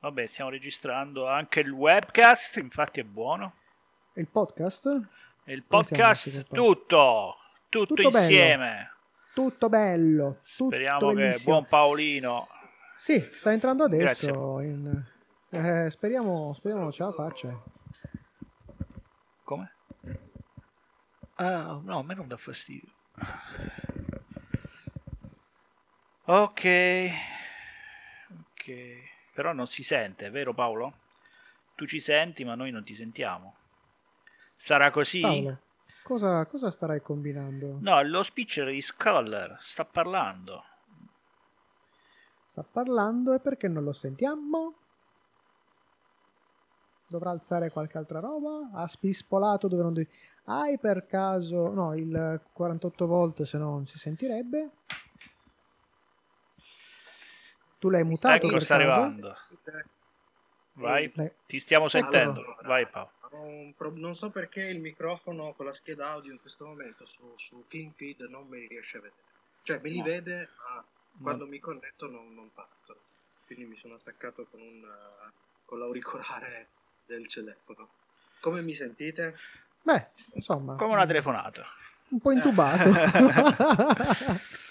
Vabbè, stiamo registrando anche il webcast, infatti è buono. E il podcast? E il podcast, tutto, tutto, tutto insieme. Bello. Tutto bello. Tutto Speriamo bellissimo. che buon Paolino. Sì, sta entrando adesso. In... Eh, speriamo, speriamo ce la faccia. Come? Ah, no, a me non dà fastidio. Ok. Ok. Però non si sente, vero Paolo? Tu ci senti, ma noi non ti sentiamo. Sarà così? Paolo, cosa, cosa starai combinando? No, lo speaker di Scholar sta parlando. Sta parlando e perché non lo sentiamo? Dovrà alzare qualche altra roba? Ha spispolato dove non devi... Hai per caso... No, il 48 volt se no non si sentirebbe. Tu l'hai mutato ecco per sta caso? arrivando. Vai, eh. ti stiamo sentendo. Allora, Vai Paolo. Pro... non so perché il microfono con la scheda audio in questo momento su, su CleanFeed non mi riesce a vedere. Cioè me li no. vede, ma quando no. mi connetto non, non partono. Quindi mi sono attaccato con, un, uh, con l'auricolare del telefono. Come mi sentite? Beh, insomma. Come una telefonata. Un po' intubato.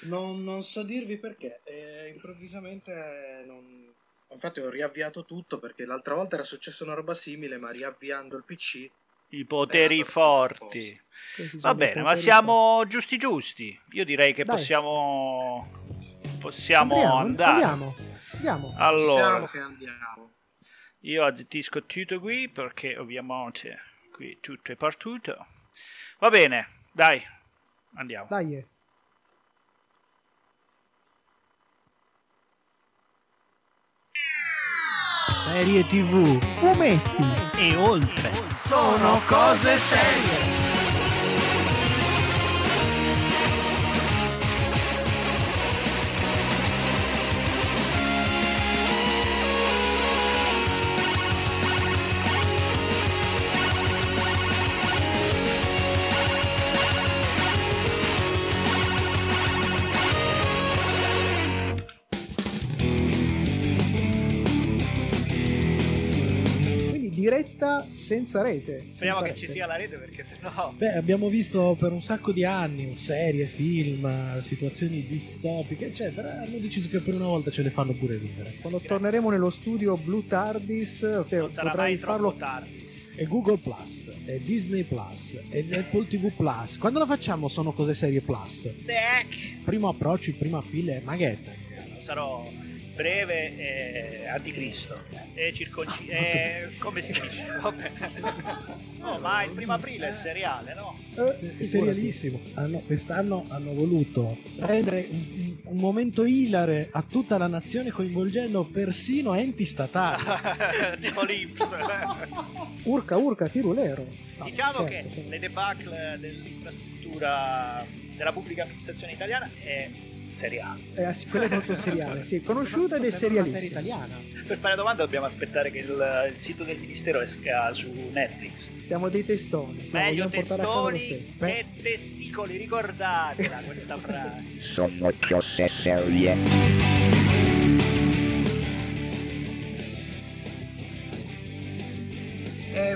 non, non, so dirvi perché. Eh, improvvisamente non... Infatti ho riavviato tutto perché l'altra volta era successa una roba simile, ma riavviando il PC... I poteri forti. Va bene, ma siamo forti. giusti giusti. Io direi che Dai. possiamo... Possiamo Andriamo, andare. Andiamo. Andiamo. Allora, Diciamo che andiamo. Io azzittisco tutto qui perché ovviamente qui tutto è partito. Va bene, dai, andiamo. Dai. Serie TV, fumetti e oltre. Sono cose serie. Diretta senza rete. Speriamo senza che rete. ci sia la rete perché sennò. Beh, abbiamo visto per un sacco di anni serie, film, situazioni distopiche, eccetera. Hanno deciso che per una volta ce le fanno pure vivere. Quando Grazie. torneremo nello studio Blue Tardis, okay, non sarà mai farlo. Tardis. E Google Plus, e Disney Plus, e Apple TV Plus. Quando lo facciamo sono cose serie Plus. Deck. Primo approccio, prima pille, ma che è sta? Sarò breve e anticristo. E circonci e come si dice? No ma il primo aprile è seriale no? Eh, serialissimo. Hanno, quest'anno hanno voluto rendere un, un, momento ilare a tutta la nazione coinvolgendo persino enti statali. Tipo l'Ips urca urca tirulero. No, diciamo certo, che certo. le debacle dell'infrastruttura della pubblica amministrazione italiana è seriale. Eh, quella è molto seriale, sì, conosciuta ed è serialissima. serie italiana. Per fare domanda dobbiamo aspettare che il, il, sito del ministero esca su Netflix. Siamo dei testoni. Meglio testoni che testicoli, ricordatela questa frase. Sono cose serie. E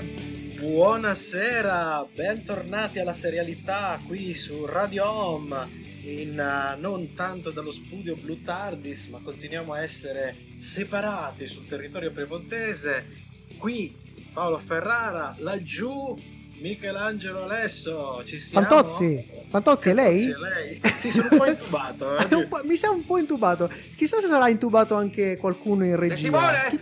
buonasera, bentornati alla serialità qui su Radio Home in, uh, non tanto dallo studio Blue Tardis, ma continuiamo a essere separati sul territorio piemontese. Qui Paolo Ferrara, laggiù Michelangelo Alesso, ci siamo? Fantozzi, Fantozzi è lei? Fantozzi è lei? Ti sono un po' intubato. Eh? mi sa un po' intubato. Chissà se sarà intubato anche qualcuno in regia. De Simone? Chi...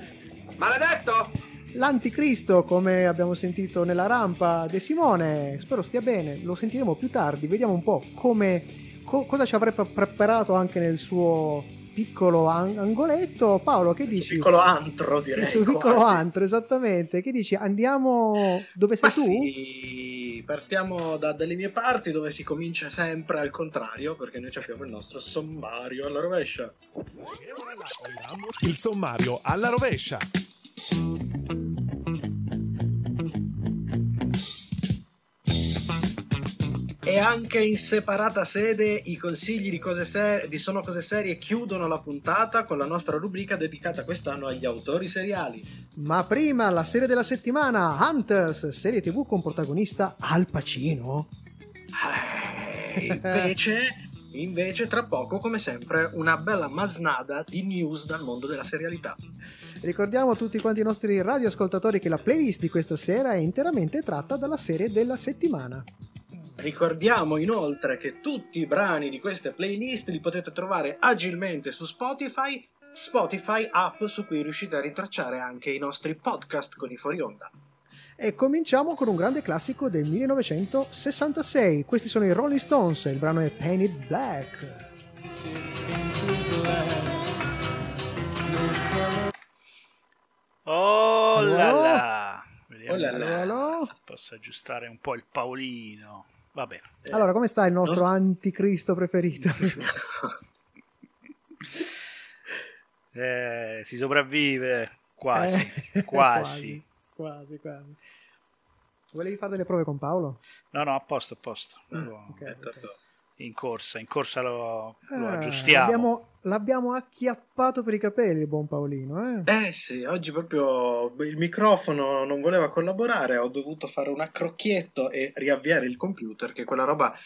Maledetto! L'anticristo, come abbiamo sentito nella rampa, De Simone, spero stia bene, lo sentiremo più tardi, vediamo un po' come co- cosa ci avrebbe preparato anche nel suo piccolo an- angoletto. Paolo, che dici? Il piccolo antro, direi. Il suo piccolo quasi. antro, esattamente. Che dici? Andiamo dove sei Ma tu? Sì, partiamo da, dalle mie parti dove si comincia sempre al contrario, perché noi abbiamo il nostro sommario alla rovescia. Il sommario alla rovescia. E anche in separata sede i consigli di, cose ser- di Sono Cose Serie chiudono la puntata con la nostra rubrica dedicata quest'anno agli autori seriali. Ma prima la serie della settimana, Hunters, serie tv con protagonista Al Pacino. Eh, invece, invece, tra poco, come sempre, una bella masnada di news dal mondo della serialità. Ricordiamo a tutti quanti i nostri radioascoltatori che la playlist di questa sera è interamente tratta dalla serie della settimana. Ricordiamo inoltre che tutti i brani di queste playlist li potete trovare agilmente su Spotify, Spotify app su cui riuscite a ritracciare anche i nostri podcast con i fuori onda. E cominciamo con un grande classico del 1966. Questi sono i Rolling Stones, il brano è Painted Black. Oh là Allora? là. Vediamo Oh là se là. Allora? Posso aggiustare un po' il Paolino. Va bene. Allora, come sta il nostro anticristo preferito? Eh, si sopravvive quasi, Eh, quasi. quasi, quasi. Volevi fare delle prove con Paolo? No, no, a posto, a posto. Mm, Lo- ok. In corsa, in corsa lo, lo Ah, aggiustiamo. L'abbiamo, l'abbiamo acchiappato per i capelli, il buon Paolino. Eh? Eh sì, oggi proprio il microfono non voleva collaborare, ho dovuto fare un accrocchietto e riavviare il computer, che è quella roba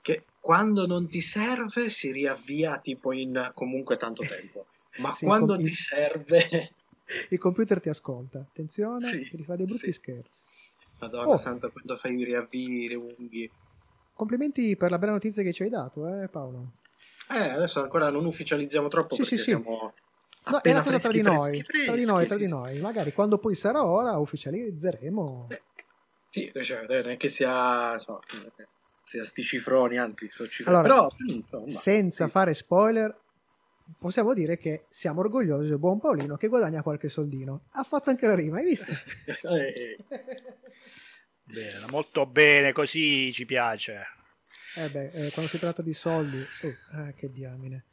che quando non ti serve si riavvia tipo in comunque tanto tempo, ma Sì, quando com- ti serve... Il computer ti ascolta. Attenzione, Sì, ti fa dei brutti sì. scherzi. Madonna Oh. santa, quando fai i riavvii, le unghi... Complimenti per la bella notizia che ci hai dato, eh, Paolo. Eh, adesso ancora non ufficializziamo troppo Sì, perché sì, sì. siamo No, è appena una cosa tra freschi, di noi, freschi, tra di noi, tra freschi, di sì, noi. Magari quando poi sarà ora ufficializzeremo. Eh, Sì, cioè, non è che sia, so, sia sti cifroni, anzi, sono cifroni. Allora, Però, insomma, Senza sì. fare spoiler, possiamo dire che siamo orgogliosi del buon Paolino che guadagna qualche soldino. Ha fatto anche la rima, hai visto? Eh, Bene, molto bene, così ci piace. Eh beh, eh, quando si tratta di soldi, oh, ah, che diamine.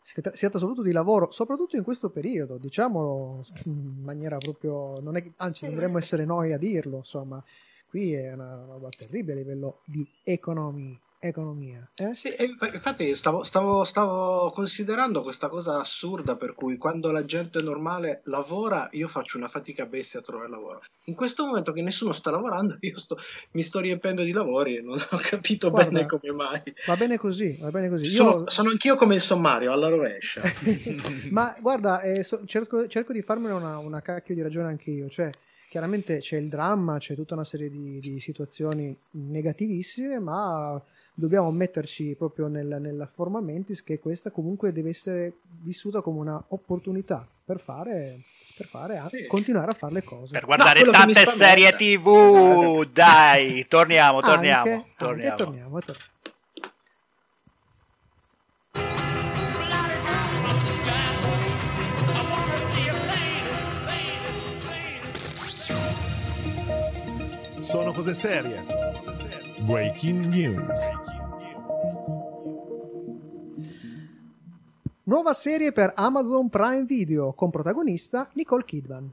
Si tra- si tratta soprattutto di lavoro, soprattutto in questo periodo, diciamolo in maniera proprio. Non è, anzi, dovremmo essere noi a dirlo. Insomma, qui è una roba terribile a livello di economy, economia. eh? Sì, inf- infatti stavo, stavo, stavo considerando questa cosa assurda per cui quando la gente normale lavora io faccio una fatica bestia a trovare lavoro. In questo momento che nessuno sta lavorando io sto- mi sto riempendo di lavori e non ho capito Guarda, bene come mai. Va bene così, va bene così. Io- Sono, sono anch'io come il sommario, alla rovescia. Ma guarda, eh, so- cerco, cerco di farmene una, una cacchio di ragione anche io. Cioè, chiaramente c'è il dramma, c'è tutta una serie di, di situazioni negativissime, ma dobbiamo metterci proprio nel, nella forma mentis che questa comunque deve essere vissuta come un'opportunità per fare, per fare a- Sì. continuare a fare le cose. Per guardare mi tante serie tv, dai, torniamo, torniamo, Anche- anche torniamo. torniamo, Sono cose serie. Breaking news. Nuova serie per Amazon Prime Video con protagonista Nicole Kidman.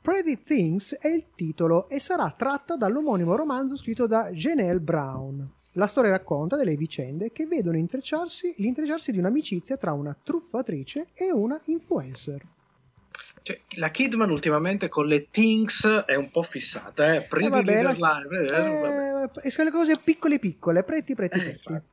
Pretty Things è il titolo e sarà tratta dall'omonimo romanzo scritto da Janelle Brown. La storia racconta delle vicende che vedono intrecciarsi l'intrecciarsi di un'amicizia tra una truffatrice e una influencer. Cioè, la Kidman ultimamente con le Things è un po' fissata, eh. Pretty Eh, vabbè, Little la- Lies, eh. Eh, le cose piccole piccole, pretti pretti Eh, pretti. infatti.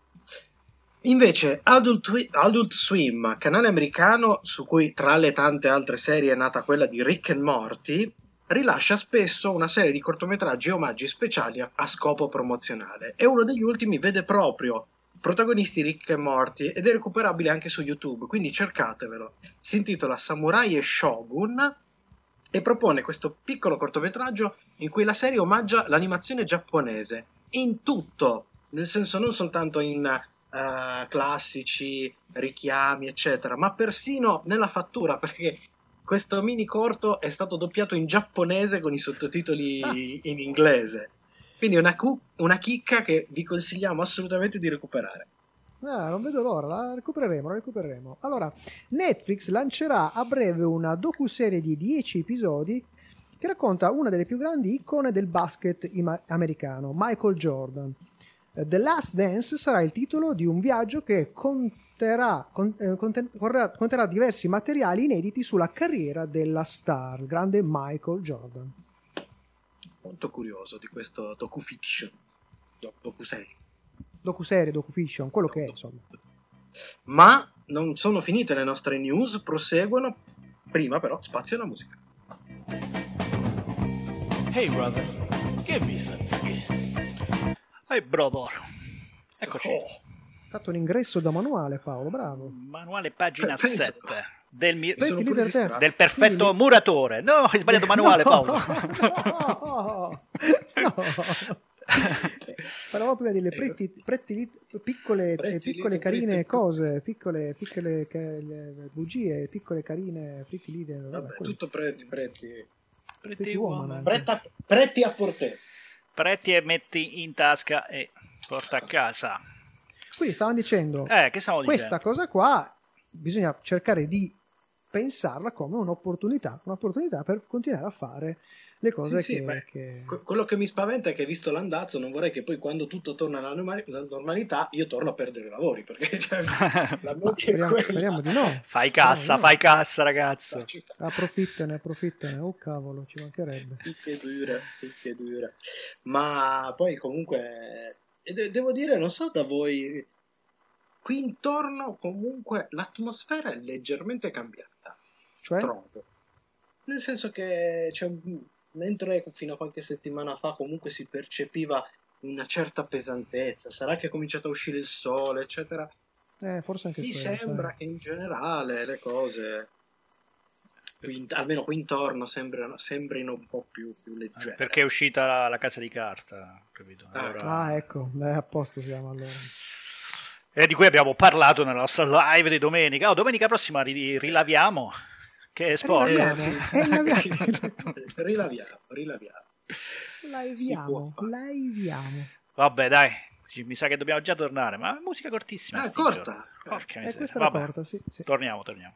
Invece, Adult, Twi- Adult Swim, canale americano su cui tra le tante altre serie è nata quella di Rick and Morty, rilascia spesso una serie di cortometraggi e omaggi speciali a scopo promozionale. E uno degli ultimi vede proprio protagonisti Rick e Morty ed è recuperabile anche su YouTube, quindi cercatevelo. Si intitola Samurai e Shogun e propone questo piccolo cortometraggio in cui la serie omaggia l'animazione giapponese in tutto, nel senso non soltanto in eh, classici richiami, eccetera, ma persino nella fattura, perché questo mini corto è stato doppiato in giapponese con i sottotitoli in inglese. Quindi una, cu- una chicca che vi consigliamo assolutamente di recuperare. Ah, non vedo l'ora, la recupereremo, la recupereremo. Allora, Netflix lancerà a breve una docuserie di 10 episodi che racconta una delle più grandi icone del basket ima- americano, Michael Jordan. Eh, The Last Dance sarà il titolo di un viaggio che conterrà, con- eh, conten- conterrà- conterrà diversi materiali inediti sulla carriera della star, il grande Michael Jordan. Molto curioso di questo docufiction. Do- docuserie. Docuserie, docufiction, quello che è, insomma. Ma non sono finite le nostre news, proseguono. Prima però spazio alla musica. Hey, brother, give me some skin. Ehi, brother. Eccoci. Oh, Fatto un ingresso da manuale, Paolo, bravo. Manuale pagina Pensa. 7 del, mi- del perfetto Quindi- muratore. No, hai sbagliato manuale, No, Paolo. No, no. Parlavamo prima delle pretti, pretti- piccole, eh, Pretti piccole carine pretty- cose, piccole, piccole bugie, piccole carine, pretty leader. vabbè, tutto pretti, pretti. Woman. Pretta- pretti a portè. Pretti e metti in tasca e porta a casa. Quindi stavano dicendo, Eh, questa dicendo? cosa qua bisogna cercare di pensarla come un'opportunità, un'opportunità per continuare a fare le cose Sì, sì, che, beh, che- Que- Quello che mi spaventa è che visto l'andazzo non vorrei che poi quando tutto torna alla norma- alla normalità io torno a perdere lavori perché cioè, la media è Speriamo, speriamo di no. Fai cassa, No, no. fai cassa, ragazzo. Approfittane, approfittane. Oh cavolo, ci mancherebbe. Che dura, che dura. Ma poi comunque e de- devo dire, non so da voi, qui intorno comunque l'atmosfera è leggermente cambiata, Cioè, trovo. Nel senso che c'è un- mentre fino a qualche settimana fa comunque si percepiva una certa pesantezza, sarà che è cominciato a uscire il sole, eccetera. eh, forse anche Mi quello, sembra sai. che in generale le cose, qui almeno qui intorno, sembrino, sembrino un po' più, più leggere. Perché è uscita la, la casa di carta, capito? Ah. Allora- Ah, ecco, beh, a posto siamo allora. E di cui abbiamo parlato nella nostra live di domenica. Oh, domenica prossima ri- rilaviamo. Che sport. Rilaviamo. Eh, Eh, rilaviamo. rilaviamo, rilaviamo. Laiviamo, laiviamo. Vabbè, dai. Mi sa che dobbiamo già tornare. Ma musica cortissima. Ah, corta. Porca E miseria. Eh, questa era Vabbè, corta, sì, sì. Torniamo, torniamo.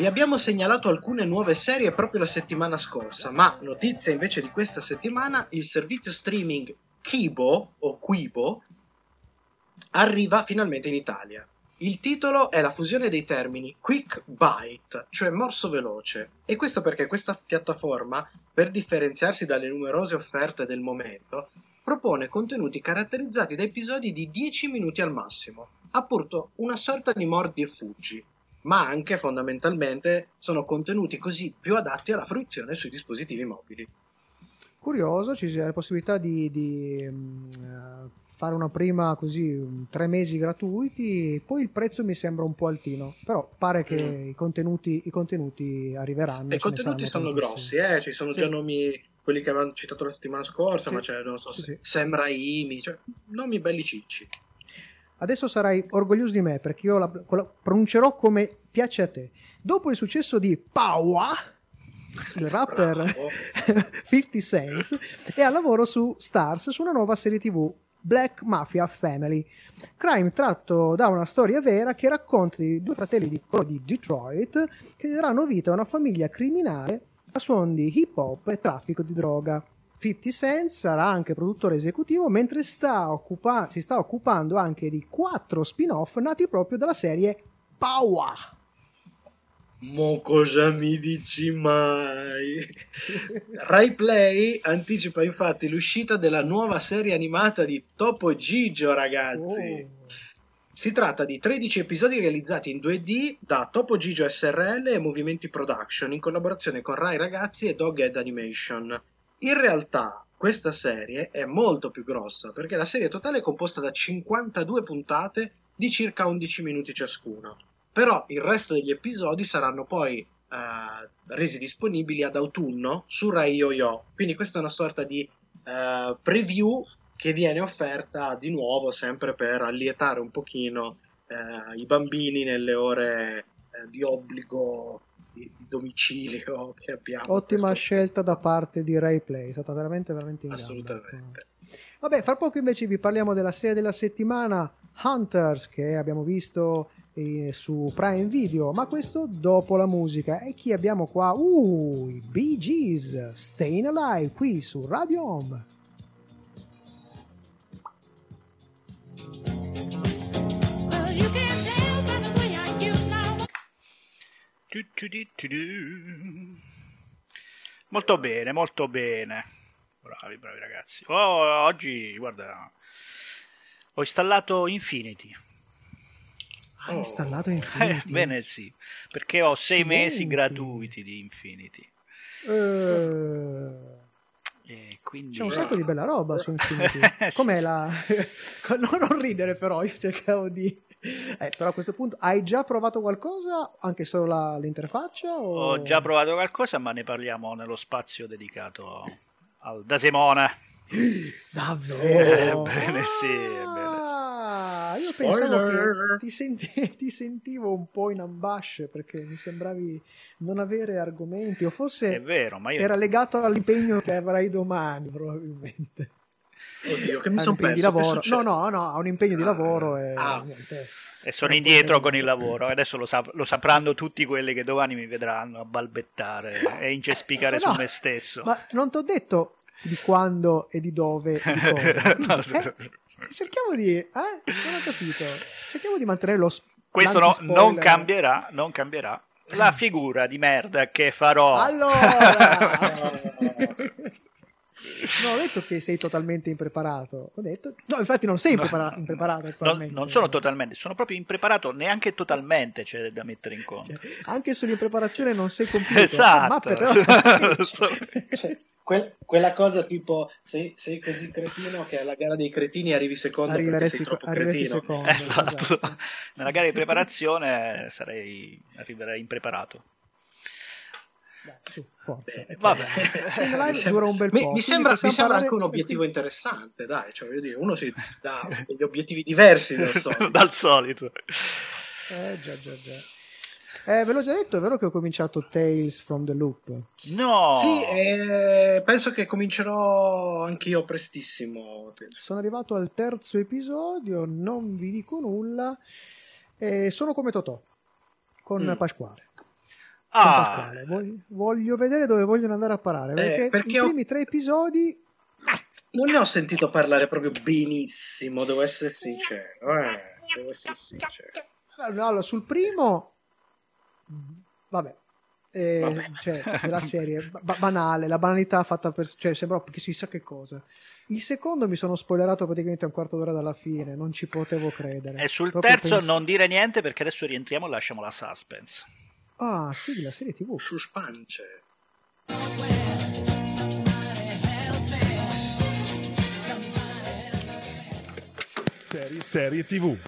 Vi abbiamo segnalato alcune nuove serie proprio la settimana scorsa, ma notizia invece di questa settimana, il servizio streaming Kibo o Quibo arriva finalmente in Italia. Il titolo è la fusione dei termini Quick Bite, cioè morso veloce, e questo perché questa piattaforma, per differenziarsi dalle numerose offerte del momento, propone contenuti caratterizzati da episodi di 10 minuti al massimo, appunto una sorta di mordi e fuggi, ma anche fondamentalmente sono contenuti così più adatti alla fruizione sui dispositivi mobili. Curioso, ci sia la possibilità di, di, eh, fare una prima così, mm, tre mesi gratuiti, poi il prezzo mi sembra un po' altino, però pare che Mm. i, contenuti, i contenuti arriveranno. E i contenuti sono grossi, eh? ci sono Sì. già nomi, quelli che avevamo citato la settimana scorsa, Sì. ma c'è, non so, Sì, sì. Sam Raimi, cioè, nomi belli cicci. Adesso sarai orgoglioso di me perché io la, la pronuncerò come piace a te. Dopo il successo di Paua, il rapper Bravo. 50 Cent, è al lavoro su Stars su una nuova serie TV, Black Mafia Family. Crime tratto da una storia vera che racconta di due fratelli di, di Detroit che daranno vita a una famiglia criminale a suon di hip hop e traffico di droga. 50 Cent sarà anche produttore esecutivo mentre sta occupa- si sta occupando anche di quattro spin-off nati proprio dalla serie Power. Mo cosa mi dici mai? Rai Play anticipa infatti l'uscita della nuova serie animata di Topo Gigio, ragazzi. Oh. Si tratta di 13 episodi realizzati in 2D da Topo Gigio SRL e Movimenti Production in collaborazione con Rai Ragazzi e Doghead Animation. In realtà questa serie è molto più grossa perché la serie totale è composta da 52 puntate di circa 11 minuti ciascuna. Però il resto degli episodi saranno poi eh, resi disponibili ad autunno su Rai Yo-Yo. Quindi questa è una sorta di eh, preview che viene offerta di nuovo sempre per allietare un pochino eh, i bambini nelle ore eh, di obbligo di, di domicilio che abbiamo. Ottima Questo- scelta da parte di Ray Play, è stata veramente veramente in. Assolutamente. Vabbè, fra poco invece vi parliamo della serie della settimana Hunters che abbiamo visto eh, su Prime Video, ma questo dopo la musica. E chi abbiamo qua? Uh, i Bee Gees, Staying Alive qui su Radio Home. Molto bene, molto bene. Bravi, bravi ragazzi. Oh, oggi, guarda, ho installato Infinity. Hai installato Eh, Infinity? bene sì, perché ho sei Accidenti. mesi gratuiti di Infinity. Eh, E quindi... c'è un sacco di bella roba su Infinity. Eh. Com'è la... no, non ridere però, io cercavo di... Eh, però a questo punto hai già provato qualcosa? Anche solo la- l'interfaccia? O... Ho già provato qualcosa, ma ne parliamo nello spazio dedicato al Dasemone. Davvero? Ebbene sì, ebbene sì. Ah, io pensavo Spoiler. che ti, senti- ti sentivo un po' in ambasce perché mi sembravi non avere argomenti o forse È vero, ma io... era legato all'impegno che avrai domani probabilmente. Oddio, che mi sono impegno perso. di lavoro. No, no, no, ha un impegno di Ah, lavoro e ah. niente. E sono indietro con il lavoro, adesso lo, sap- lo sapranno tutti quelli che domani mi vedranno a balbettare e incespicare Eh no, su me stesso. Ma non ti ho detto di quando e di dove di cosa. Quindi, No, eh, cerchiamo di... Eh? Non ho capito. Cerchiamo di mantenere lo... s- Questo no- non cambierà, non cambierà. La figura di merda che farò. Allora... Non ho detto che sei totalmente impreparato. Ho detto... No, infatti non sei No. imprepara- impreparato non, attualmente. non sono totalmente, sono proprio impreparato, neanche totalmente c'è da mettere in conto. Cioè, anche sull'impreparazione non sei compiuto. Esatto. Però- Cioè, quel- quella cosa tipo sei, sei così cretino che alla gara dei cretini arrivi secondo Arriveresti, perché sei troppo arriveresti cretino. secondo. Esatto. esatto. Nella gara di preparazione sarei, arriverei impreparato. Dai, su, forza. Bene. Vabbè. Staying Alive Mi sem- dura un bel mi- po'. Mi sembra, mi sembra anche un obiettivo interessante, dai, cioè, voglio dire, uno si dà degli obiettivi diversi dal solito. Dal solito. Eh, già, già, già. Eh, ve l'ho già detto, è vero che ho cominciato Tales from the Loop. No. Sì, eh, penso che comincerò anch'io prestissimo. Sono arrivato al terzo episodio, non vi dico nulla. E sono come Totò, con Mm. Pasquale. Ah, Pasquale. Voglio, voglio vedere dove vogliono andare a parare. Perché, perché i ho- primi tre episodi Non ne ho sentito parlare proprio benissimo, devo essere sincero. Eh, devo essere sincero. Allora, sul primo, vabbè, eh, Vabbè. cioè, della serie ba- banale, la banalità fatta per, cioè, sembra che si sa che cosa. Il secondo mi sono spoilerato praticamente un quarto d'ora dalla fine, non ci potevo credere. e sul Proprio terzo pens- non dire niente perché adesso rientriamo e lasciamo la suspense. Ah, sì, la serie TV. Su spance. Serie, serie TV.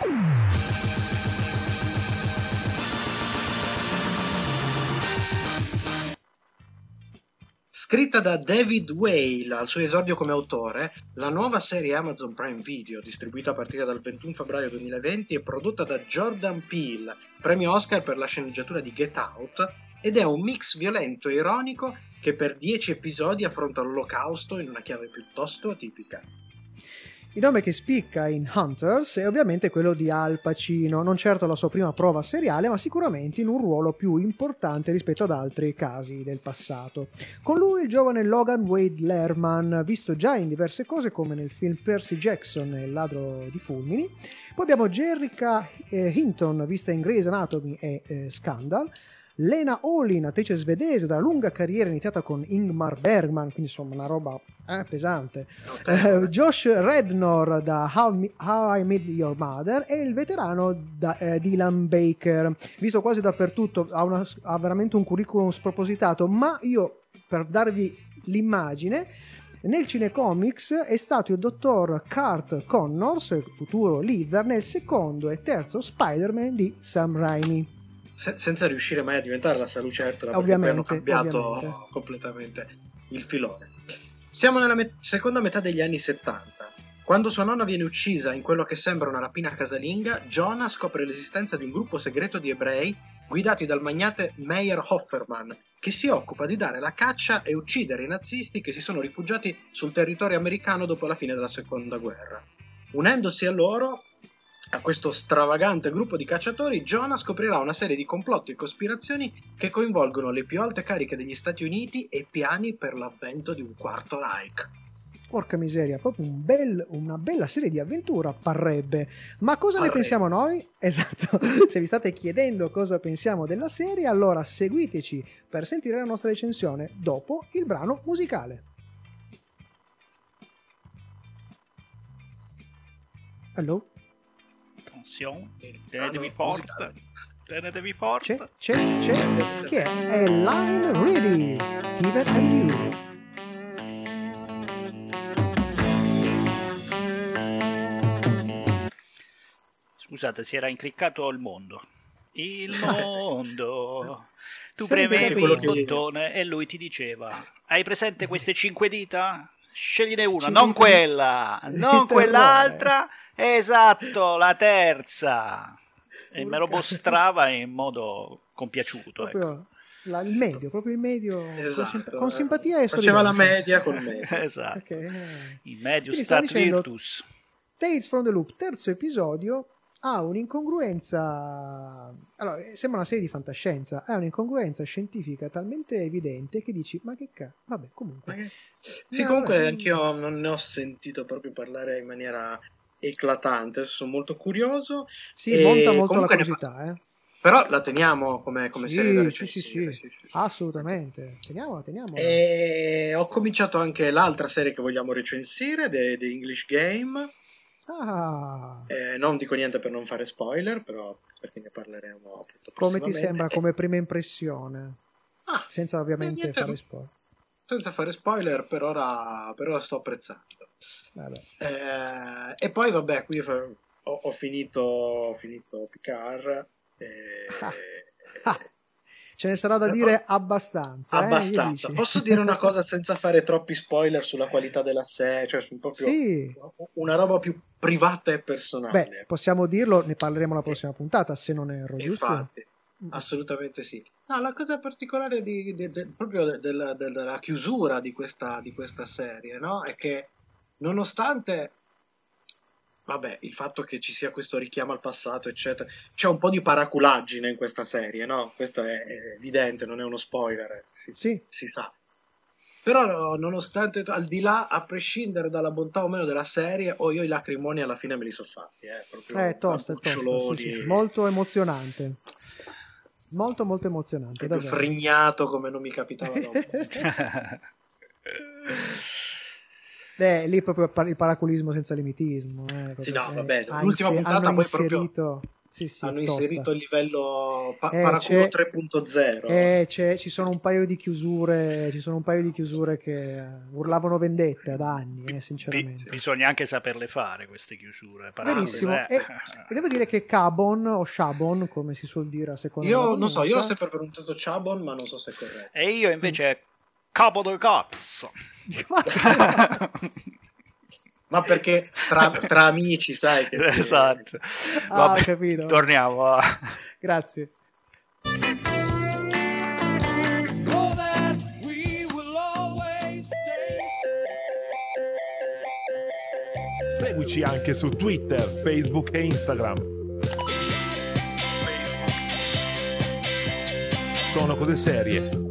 Scritta da David Whale al suo esordio come autore, la nuova serie Amazon Prime Video, distribuita a partire dal 21 febbraio 2020, è prodotta da Jordan Peele, premio Oscar per la sceneggiatura di Get Out, ed è un mix violento e ironico che per 10 episodi affronta l'olocausto in una chiave piuttosto atipica. Il nome che spicca in Hunters è ovviamente quello di Al Pacino, non certo la sua prima prova seriale, ma sicuramente in un ruolo più importante rispetto ad altri casi del passato. Con lui il giovane Logan Wade Lerman, visto già in diverse cose come nel film Percy Jackson e il ladro di fulmini. Poi abbiamo Jerrica eh, Hinton, vista in Grey's Anatomy e eh, Scandal. Lena Olin, attrice svedese dalla lunga carriera iniziata con Ingmar Bergman, quindi insomma una roba eh, pesante. Eh, Josh Rednor da How, Mi- How I Met Your Mother e il veterano da, eh, Dylan Baker, visto quasi dappertutto, ha, una- ha veramente un curriculum spropositato, ma io per darvi l'immagine nel cinecomics è stato il dottor Kurt Connors, futuro Lizard, nel secondo e terzo Spider-Man di Sam Raimi. Se- senza riuscire mai a diventare la Salucertola, perché poi hanno cambiato ovviamente. completamente il filone. Siamo nella me- seconda metà degli anni 70. Quando sua nonna viene uccisa in quello che sembra una rapina casalinga, Jonah scopre l'esistenza di un gruppo segreto di ebrei guidati dal magnate Meyer Hofferman, che si occupa di dare la caccia e uccidere i nazisti che si sono rifugiati sul territorio americano dopo la fine della seconda guerra. Unendosi a loro, a questo stravagante gruppo di cacciatori, Jonah scoprirà una serie di complotti e cospirazioni che coinvolgono le più alte cariche degli Stati Uniti e piani per l'avvento di un quarto Reich. Porca miseria, proprio un bel- una bella serie di avventura parrebbe. Ma cosa ne Parrebbe. pensiamo noi? Esatto, se vi state chiedendo cosa pensiamo della serie, allora seguiteci per sentire la nostra recensione dopo il brano musicale. Hello? Attenzione, Il tenetevi forte. Tenetevi C'è, forte. c'è, c'è. Chi è? È Line Ready, Even and You. Scusate, si era incriccato il mondo. Il mondo. Tu premevi il che- bottone e lui ti diceva: Hai presente queste cinque dita? Scegliene una, Cinque non dita- quella, non quell'altra. Esatto, la terza. E me lo mostrava in modo compiaciuto. ecco. Proprio la- il medio, proprio il medio. con Esatto, simp- con, eh. simpatia e Faceva la media col medio. Esatto. Ok, eh. Il medius Quindi stavo stat dicendo- virtus. Tales from the Loop, terzo episodio, ha un'incongruenza. Allora, eh, sembra una serie di fantascienza. Ha un'incongruenza scientifica talmente evidente che dici: Ma che cazzo? Vabbè, comunque. Che- Sì, No, comunque no. anch'io non ne ho sentito proprio parlare in maniera eclatante, sono molto curioso, Sì, E monta molto la curiosità, eh. però la teniamo come, come Sì, serie da sì, sì, sì. Assolutamente. Teniamola, teniamola. E ho cominciato anche l'altra serie che vogliamo recensire, The, The English Game. Ah, Eh, non dico niente per non fare spoiler, però perché ne parleremo appunto come ti sembra come prima impressione? Ah, Senza ovviamente niente. fare spoiler. senza fare spoiler, per ora, per ora sto apprezzando. Eh, e poi vabbè, qui ho, ho finito, ho finito Picard. e- Ah. Ce ne sarà da Però- dire abbastanza. eh, abbastanza. dici? Posso dire una cosa senza fare troppi spoiler sulla qualità della serie? Cioè, proprio Sì. una roba più privata e personale. Beh, possiamo dirlo, ne parleremo la prossima puntata, se non erro, giusto? Infatti, Mm. assolutamente sì. No, la cosa particolare di, di- de- proprio de- della, de- della chiusura di questa, di questa serie, no? È che nonostante, vabbè, il fatto che ci sia questo richiamo al passato, eccetera, c'è un po' di paraculaggine in questa serie, no? Questo è, è evidente, non è uno spoiler, si, Sì, si sa. Però no, nonostante, al di là, a prescindere dalla bontà o meno della serie, o io i lacrimoni alla fine me li so fatti, eh, proprio è tosta, è tosta, sì, sì, sì. molto emozionante. Molto, molto emozionante, davvero. frignato come non mi capitava da un po'. Beh, lì proprio il paraculismo senza limitismo. eh, Sì, proprio, no, vabbè, ha l'ultima puntata hanno poi proprio- inserito... Sì, sì, hanno tosta. inserito il livello pa- Eh, Paraculo c'è- 3.0 Eh, c'è- ci sono un paio di chiusure, ci sono un paio di chiusure che urlavano vendetta da anni, eh, sinceramente. bisogna anche saperle fare queste chiusure. E, eh. e devo dire che Cabon o Shabon, come si suol dire a seconda io non so io l'ho sempre pronunciato Chabon ma non so se è corretto E io invece capo del cazzo. ma perché tra, tra amici sai che esatto. Ah, Vabbè, ho capito. torniamo a... Grazie. Seguici anche su Twitter, Facebook e Instagram. Sono cose serie.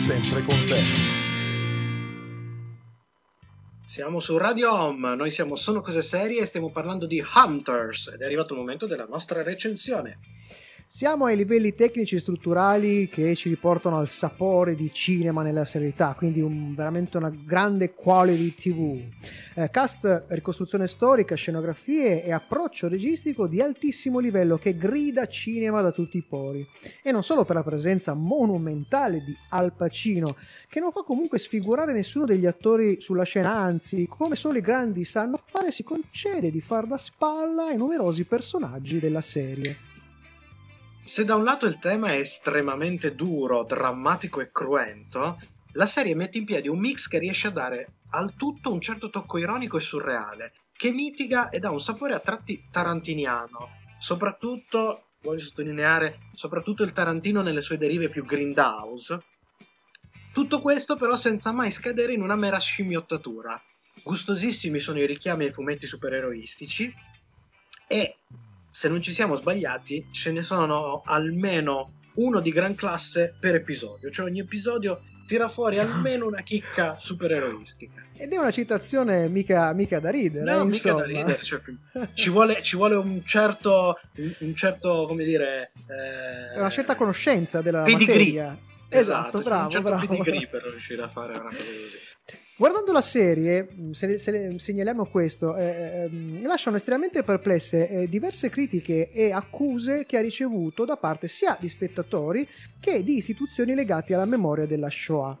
Sempre con te. siamo su Radio Home noi siamo Sono Cose Serie e stiamo parlando di Hunters ed è arrivato il momento della nostra recensione Siamo ai livelli tecnici e strutturali che ci riportano al sapore di cinema nella serietà, quindi un- veramente una grande quality TV. Eh, cast, ricostruzione storica, scenografie e approccio registico di altissimo livello che grida cinema da tutti i pori. E non solo per la presenza monumentale di Al Pacino, che non fa comunque sfigurare nessuno degli attori sulla scena, anzi, come solo i grandi sanno fare, si concede di far da spalla ai numerosi personaggi della serie. Se da un lato il tema è estremamente duro, drammatico e cruento, la serie mette in piedi un mix che riesce a dare al tutto un certo tocco ironico e surreale, che mitiga e dà un sapore a tratti tarantiniano. Soprattutto, voglio sottolineare, soprattutto il Tarantino nelle sue derive più grindhouse. Tutto questo però senza mai scadere in una mera scimmiottatura. Gustosissimi sono i richiami ai fumetti supereroistici, e se non ci siamo sbagliati ce ne sono almeno uno di gran classe per episodio, cioè ogni episodio tira fuori almeno una chicca supereroistica. Ed è una citazione mica, mica da ridere. No, eh, mica da ridere, cioè, ci, vuole, ci vuole un certo, un certo, come dire... eh, una certa conoscenza della pedigree. materia. Esatto, Esatto, bravo, un certo bravo. pedigree per riuscire a fare una cosa così. Guardando la serie, mh, se, se segnaliamo questo, eh, ehm, lasciano estremamente perplesse eh, diverse critiche e accuse che ha ricevuto da parte sia di spettatori che di istituzioni legate alla memoria della Shoah.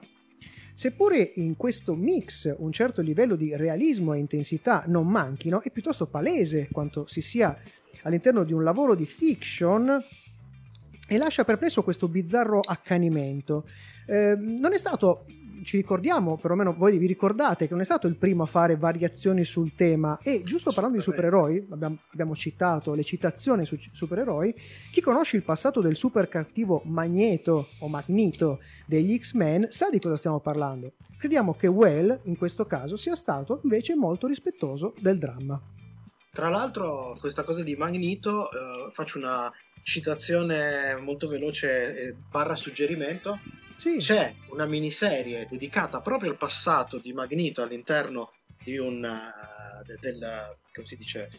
Seppure in questo mix un certo livello di realismo e intensità non manchino, è piuttosto palese quanto si sia all'interno di un lavoro di fiction e lascia perplesso questo bizzarro accanimento. Eh, non è stato, ci ricordiamo, perlomeno voi vi ricordate che non è stato il primo a fare variazioni sul tema e giusto parlando di supereroi, abbiamo, abbiamo citato le citazioni su supereroi, chi conosce il passato del super cattivo Magneto o Magneto degli X-Men sa di cosa stiamo parlando. Crediamo che Well, in questo caso, sia stato invece molto rispettoso del dramma. Tra l'altro, questa cosa di Magneto, eh, faccio una citazione molto veloce, eh, barra suggerimento. Sì, C'è una miniserie dedicata proprio al passato di Magneto all'interno di un. eh, de- del. come si dice?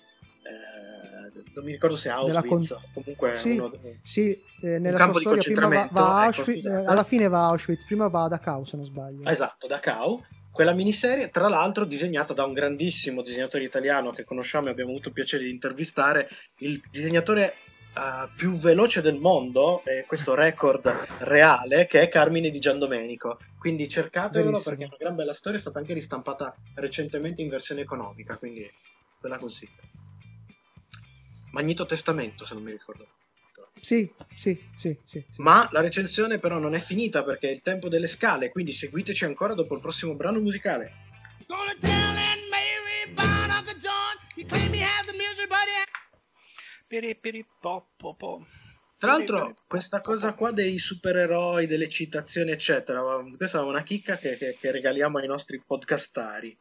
Eh, non mi ricordo se Auschwitz con- o comunque Sì. uno. sì, eh, nella campo di va, concentramento, va a ecco, Auschwitz, eh, alla fine va a Auschwitz, prima va a Dachau se non sbaglio. Esatto, da Cau. Quella miniserie, tra l'altro, disegnata da un grandissimo disegnatore italiano che conosciamo e abbiamo avuto il piacere di intervistare, il disegnatore eh, più veloce del mondo, e questo record reale, che è Carmine di Giandomenico. Quindi cercatevelo Verissimo. perché è una gran bella storia, è stata anche ristampata recentemente in versione economica, quindi ve la consiglio. Magneto Testamento, se non mi ricordo. Sì, sì, sì, sì. sì. Ma la recensione però non è finita perché è il tempo delle scale, quindi seguiteci ancora dopo il prossimo brano musicale. Gonna tell Piri, piri, po, po, po. Tra l'altro, questa cosa qua dei supereroi, delle citazioni, eccetera, questa è una chicca che, che- che regaliamo ai nostri podcastari.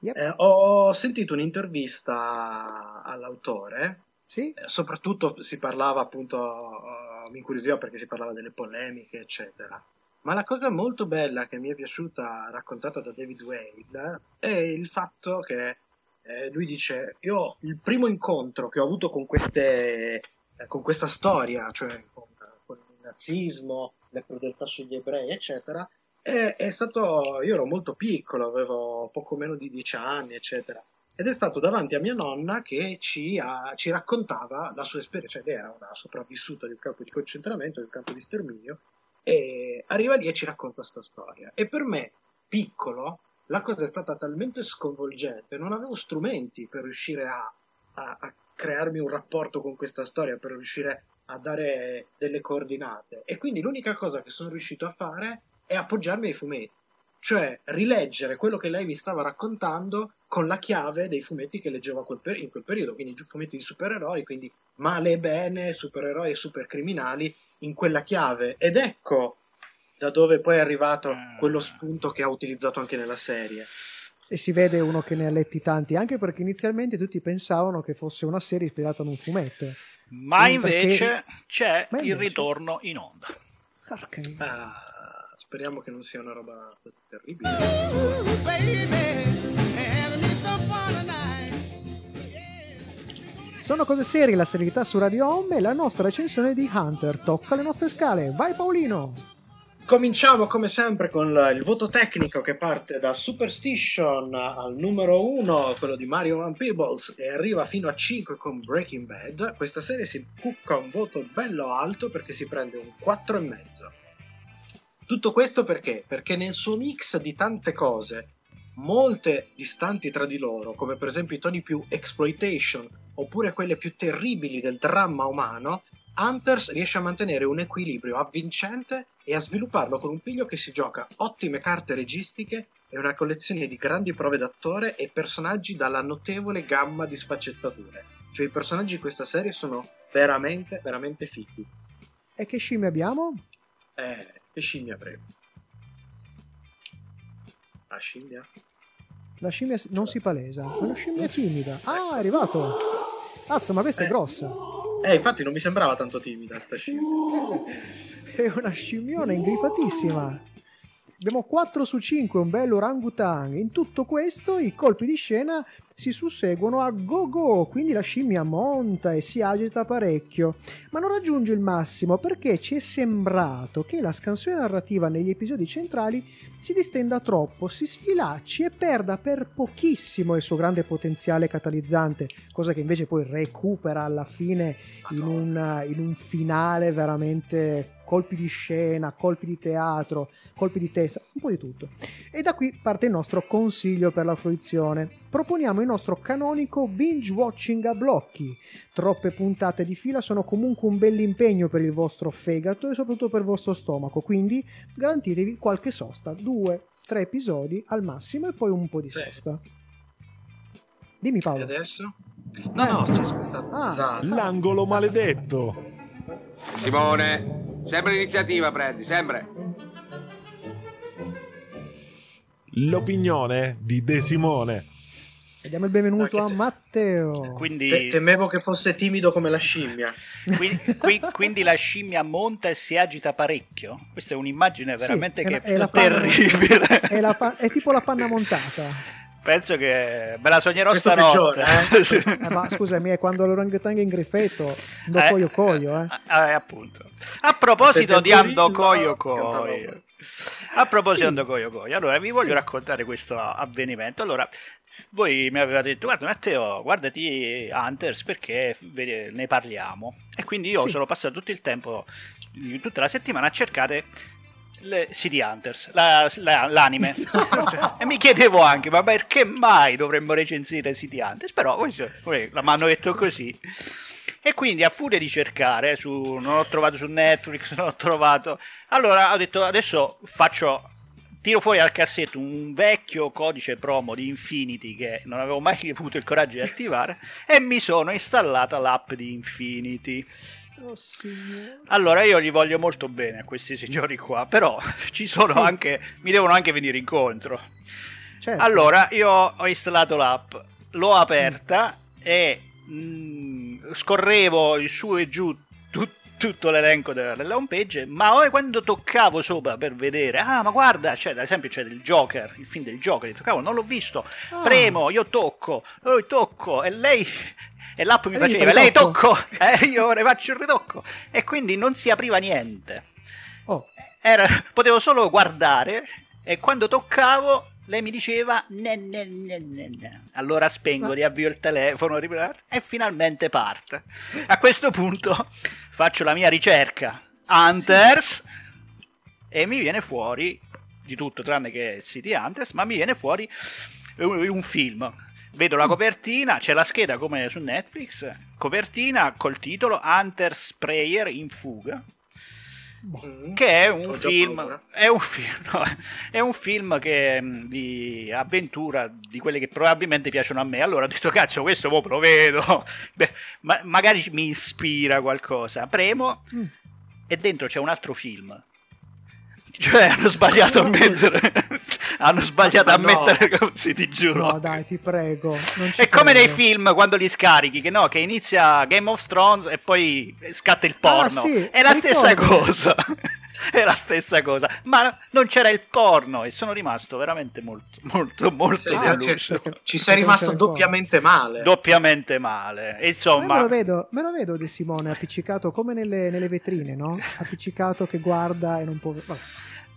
Yep. Eh, ho sentito un'intervista all'autore, Sì, eh, soprattutto si parlava appunto, eh, mi incuriosiva perché si parlava delle polemiche, eccetera. Ma la cosa molto bella che mi è piaciuta raccontata da David Wade è il fatto che eh, lui dice: Io il primo incontro che ho avuto con, queste, eh, con questa storia, cioè con, con il nazismo, le crudeltà sugli ebrei, eccetera, è, è stato. Io ero molto piccolo, avevo poco meno di dieci anni, eccetera. Ed è stato davanti a mia nonna che ci, ha- ci raccontava la sua esperienza, cioè era una sopravvissuta di un campo di concentramento, di un campo di sterminio, e arriva lì e ci racconta sta storia. E per me, piccolo, la cosa è stata talmente sconvolgente, non avevo strumenti per riuscire a, a- a crearmi un rapporto con questa storia, per riuscire a dare delle coordinate. E quindi l'unica cosa che sono riuscito a fare è appoggiarmi ai fumetti, cioè rileggere quello che lei mi stava raccontando con la chiave dei fumetti che leggevo quel per- in quel periodo, quindi fumetti di supereroi, quindi male e bene, supereroi e supercriminali in quella chiave. Ed ecco da dove poi è arrivato Ah. quello spunto che ha utilizzato anche nella serie. e si vede uno che ne ha letti tanti, anche perché inizialmente tutti pensavano che fosse una serie ispirata ad un fumetto. Ma Mm, invece perché- c'è Ma il invece- ritorno in onda. Ah, speriamo che non sia una roba terribile. Ooh, baby. Sono cose serie, la serietà su Radio Home e la nostra recensione di Hunter. Tocca le nostre scale. Vai Paolino! Cominciamo come sempre con il voto tecnico che parte da Superstition al numero 1, quello di Mario Van Peebles, e arriva fino a 5 con Breaking Bad. Questa serie si cucca un voto bello alto perché si prende un 4,5. Tutto questo perché? Perché nel suo mix di tante cose, molte distanti tra di loro, come per esempio i toni più exploitation oppure quelle più terribili del dramma umano, Hunters riesce a mantenere un equilibrio avvincente e a svilupparlo con un piglio che si gioca ottime carte registiche e una collezione di grandi prove d'attore e personaggi dalla notevole gamma di sfaccettature. Cioè i personaggi di questa serie sono veramente, veramente fighi. E che scimmie abbiamo? Eh, che scimmia prego. La scimmia? La scimmia non si palesa, è una scimmia timida. Ah, è arrivato! Cazzo, ma questa è Eh. grossa. Eh, infatti non mi sembrava tanto timida sta scimmia. È una scimmiona ingrifatissima. Abbiamo 4 su 5, un bello orangutang. In tutto questo i colpi di scena si susseguono a go go, quindi la scimmia monta e si agita parecchio, ma non raggiunge il massimo perché ci è sembrato che la scansione narrativa negli episodi centrali si distenda troppo, si sfilacci e perda per pochissimo il suo grande potenziale catalizzante, cosa che invece poi recupera alla fine in un, in un finale veramente colpi di scena, colpi di teatro, colpi di testa, un po' di tutto. E da qui parte il nostro consiglio per la fruizione. Proponiamo il nostro canonico binge watching a blocchi. Troppe puntate di fila sono comunque un bell'impegno per il vostro fegato e soprattutto per il vostro stomaco, quindi garantitevi qualche sosta, due, tre episodi al massimo e poi un po' di sosta. Dimmi E Paolo. adesso? No, no, sto ascoltando. Ah. Esatto. L'angolo maledetto. Simone, sempre l'iniziativa prendi, sempre. L'opinione di De Simone. E diamo il benvenuto Dai, che a te- Matteo. Quindi, Te- temevo che fosse timido come la scimmia. qui- qui- quindi la scimmia monta e si agita parecchio. Questa è un'immagine Sì, veramente è che la- è la panna- terribile. È, la pa- è tipo la panna montata. Penso che me la sognerò Questo stanotte. peggiore, eh? Sì. Eh, ma scusami, è quando l'orangotango è in griffetto, do Eh, coio coio, eh. eh, appunto. A proposito di Ando Coio. Coio. A proposito Sì. di Ando Coio Coio. Allora, vi voglio Sì. raccontare questo avvenimento. Allora, voi mi avevate detto, guarda Matteo, guardati Hunters perché ne parliamo. E quindi io Sì. sono passato tutto il tempo, tutta la settimana a cercare le City Hunters, la- la- l'anime. Cioè, e mi chiedevo anche, ma perché mai dovremmo recensire City Hunters? Però mi hanno detto così. E quindi a furia di cercare, su, non ho trovato su Netflix, non ho trovato... Allora ho detto, adesso faccio... Tiro fuori dal cassetto un vecchio codice promo di Infinity che non avevo mai avuto il coraggio di attivare e mi sono installata l'app di Infinity. Oh. Allora io gli voglio molto bene a questi signori qua, però ci sono Sì. anche, mi devono anche venire incontro. Certo. Allora io ho installato l'app, l'ho aperta e mm, scorrevo il su e giù tu- tutto l'elenco della, della homepage, ma poi quando toccavo sopra per vedere, ah ma guarda, c'è ad esempio c'è del Joker, il film del Joker, dico, cavolo, non l'ho visto, Ah. premo, io tocco, oh, tocco e lei... E l'app mi faceva, lei tocco." tocco, e io ne faccio il ritocco. E quindi non si apriva niente Oh, era- potevo solo guardare e quando toccavo lei mi diceva ne, ne, ne, ne, allora spengo, riavvio il telefono e finalmente parte. A questo punto faccio la mia ricerca. Hunters. E mi viene fuori di tutto tranne che City Hunters ma mi viene fuori un, un film. Vedo la copertina c'è la scheda come su Netflix copertina col titolo Hunters Prayer in fuga Mm. che è un film è un film no, è un film che mh, di avventura di quelle che probabilmente piacciono a me. Allora ho detto cazzo questo mo lo vedo. Beh, ma- magari mi ispira qualcosa. Premo Mm. e dentro c'è un altro film. Cioè hanno sbagliato a mettere hanno sbagliato a no. mettere così ti giuro no dai, ti prego. non ci è come nei film quando li scarichi, che no, che inizia Game of Thrones e poi scatta il porno. Ah, sì, è la stessa ricordo. cosa. è la stessa cosa. Ma non c'era il porno e sono rimasto veramente molto, molto, molto Sì, Ah, ci- deluso. Ci sei rimasto doppiamente male. Doppiamente male. E Ma io me insomma, lo vedo, me lo vedo De Simone appiccicato come nelle, nelle vetrine, no? Appiccicato che guarda e non può. vabbè.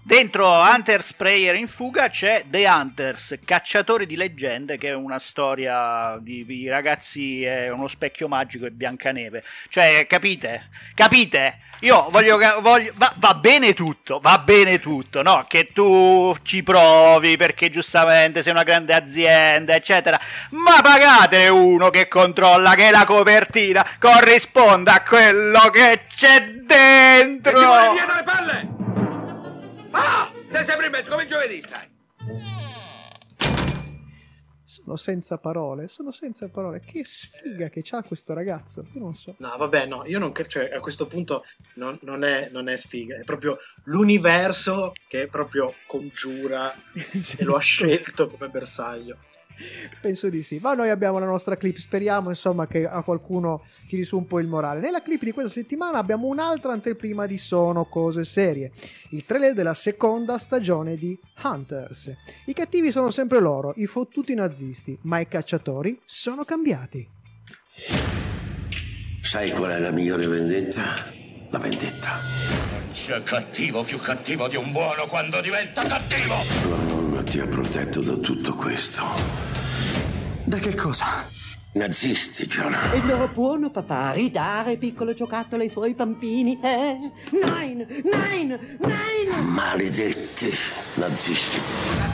Dentro Hunters Prayer in fuga c'è The Hunters, cacciatori di leggende, che è una storia di, di ragazzi, è uno specchio magico e Biancaneve. Cioè, capite? Capite? Io voglio, voglio va, va bene tutto, va bene tutto, no? Che tu ci provi perché giustamente sei una grande azienda, eccetera. Ma pagate uno che controlla che la copertina corrisponda a quello che c'è dentro. E Simone, via dalle palle! Ah! Sei sempre in mezzo, come il giovedì stai. Sono senza parole, sono senza parole. Che sfiga che c'ha questo ragazzo. Io non so. No, vabbè, no, io non credo, cioè, a questo punto non, non è, non è sfiga, è proprio l'universo che proprio congiura e lo ha scelto come bersaglio. Penso di sì. Ma noi abbiamo la nostra clip. Speriamo insomma che a qualcuno tiri su un po' il morale. Nella clip di questa settimana abbiamo un'altra anteprima di Sono Cose Serie. Il trailer della seconda stagione di Hunters. I cattivi sono sempre loro, i fottuti nazisti, ma i cacciatori sono cambiati. Sai qual è la migliore vendetta? La vendetta. C'è cattivo più cattivo di un buono quando diventa cattivo! La nonna ti ha protetto da tutto questo. Da che cosa? Nazisti, John. E lo buono papà ridare piccolo giocattolo ai suoi bambini? Eh? Nine, nine, nine! Maledetti nazisti.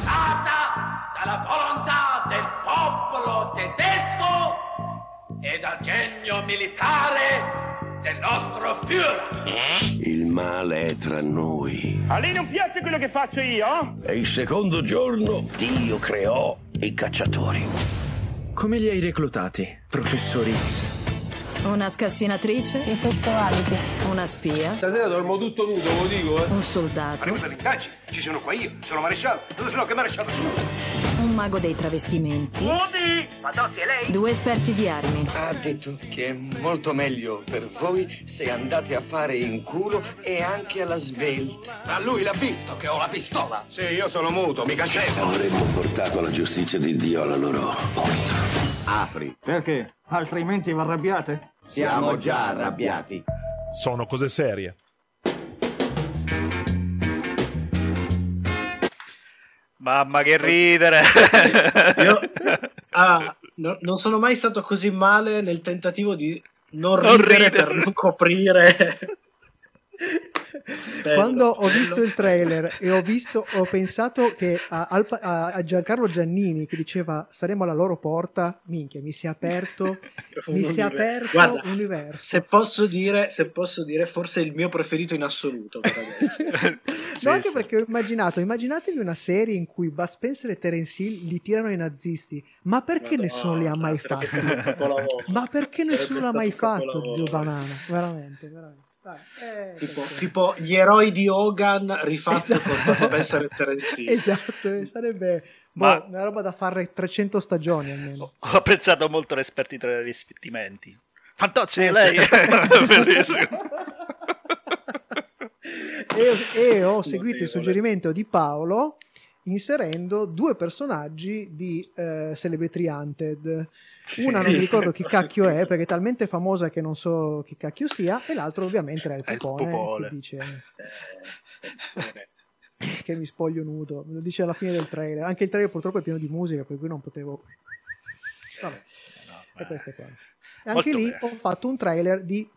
Data dalla volontà del popolo tedesco e dal genio militare del nostro Führer. Il male è tra noi. A lei non piace quello che faccio io? E il secondo giorno Dio creò i cacciatori. Come li hai reclutati, professor X? Una scassinatrice? I sottoaliti. Una spia? Stasera dormo tutto nudo, ve lo dico, eh. Un soldato? Arrivo dall'indagine, ci sono qua io, sono maresciallo. Dove sono? Che maresciallo sono? Un mago dei travestimenti? Udi! Madotti, è lei? Due esperti di armi? Ha detto che è molto meglio per voi se andate a fare in culo e anche alla svelta. Ma lui l'ha visto che ho la pistola? Sì, io sono muto, mica scemo. Avremmo portato la giustizia di Dio alla loro porta. Apri. Perché? Altrimenti vi arrabbiate? Siamo già arrabbiati. Sono cose serie. Mamma che ridere! Io ah, no- non sono mai stato così male nel tentativo di non Non ridere, ridere. per non coprire. Bello, Quando ho bello. visto il trailer e ho visto, ho pensato che a, a- a Giancarlo Giannini che diceva staremo alla loro porta, minchia, mi si è aperto, mi si è aperto Guarda, un universo. Se posso dire, se posso dire, forse è il mio preferito in assoluto per adesso. no, anche perché ho immaginato, immaginatevi una serie in cui Bud Spencer e Terence Hill li tirano i nazisti, ma perché Madonna, nessuno li ha mai fatti? Ma perché Sarebbe nessuno l'ha mai fatto, zio Banana? Veramente, veramente. Eh, tipo, perché- tipo gli eroi di Hogan rifatti Esatto. con Spencer e Terence. Esatto, eh, sarebbe boh, Ma- una roba da fare 300 stagioni almeno. Ho apprezzato molto l'esperti tra i vestimenti. Fantozzi, Eh, lei? e, e ho seguito il suggerimento di Paolo inserendo due personaggi di eh, Celebrity Hunted. Una non mi ricordo chi cacchio è perché è talmente famosa che non so chi cacchio sia, e l'altro ovviamente era il È il Popone Popone. che dice Eh, che mi spoglio nudo, me lo dice alla fine del trailer. Anche il trailer purtroppo è pieno di musica, per cui non potevo... Vabbè, e questo è quanto. E anche lì bene. ho fatto un trailer di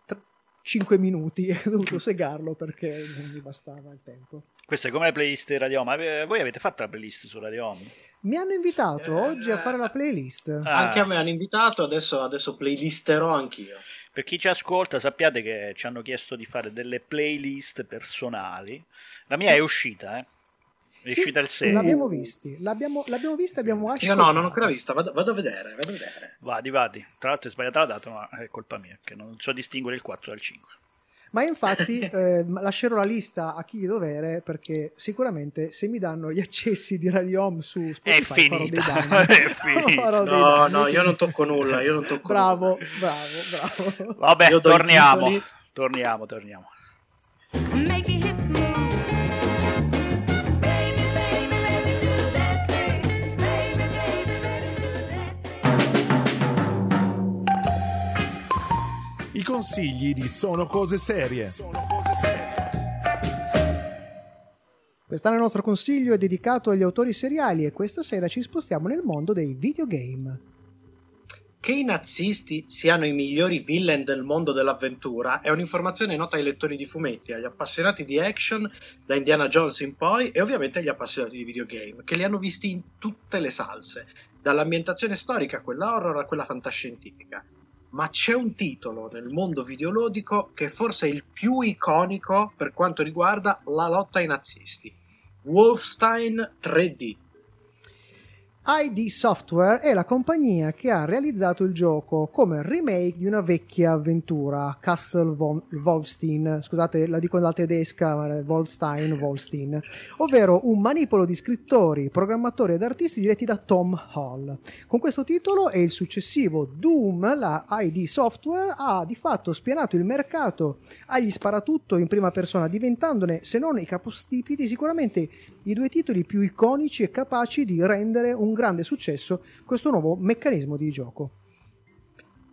5 minuti e ho dovuto segarlo perché non mi bastava il tempo. Questa è come la playlist di Radio Home. Ave- Voi avete fatto la playlist su Radio Home? Mi hanno invitato Eh, oggi a fare la playlist. Ah. Anche a me hanno invitato, adesso, adesso playlisterò anch'io. Per chi ci ascolta, sappiate che ci hanno chiesto di fare delle playlist personali. La mia è uscita, eh. È Sì, uscita il 6. l'abbiamo visti, l'abbiamo, l'abbiamo vista e abbiamo Io ascoltato. no, non ho ancora vista, vado, vado a vedere, vado a vedere. Vadi, vadi. Tra l'altro è sbagliata la data, ma è colpa mia, che non so distinguere il 4 dal 5. Ma infatti eh, lascerò la lista a chi di dovere perché sicuramente se mi danno gli accessi di Radio Home su Spotify farò dei danni. È finita. No, danni. no, io non tocco nulla, io non tocco Bravo, bravo, bravo. Vabbè, Io do i torniamo. titoli. Torniamo, torniamo. I consigli di Sono cose serie. Quest'anno il nostro consiglio è dedicato agli autori seriali e questa sera ci spostiamo nel mondo dei videogame. Che i nazisti siano i migliori villain del mondo dell'avventura è un'informazione nota ai lettori di fumetti, agli appassionati di action da Indiana Jones in poi e ovviamente agli appassionati di videogame, che li hanno visti in tutte le salse, dall'ambientazione storica a quella horror a quella fantascientifica. Ma c'è un titolo nel mondo videoludico che forse è il più iconico per quanto riguarda la lotta ai nazisti. Wolfenstein 3D. ID Software è la compagnia che ha realizzato il gioco come remake di una vecchia avventura, Castle Wolfstein, scusate la dico alla tedesca, Wolfstein, Wolfstein, ovvero un manipolo di scrittori, programmatori ed artisti diretti da Tom Hall. Con questo titolo e il successivo Doom, la ID Software ha di fatto spianato il mercato agli sparatutto in prima persona, diventandone, se non i capostipiti, sicuramente i due titoli più iconici e capaci di rendere un grande successo questo nuovo meccanismo di gioco.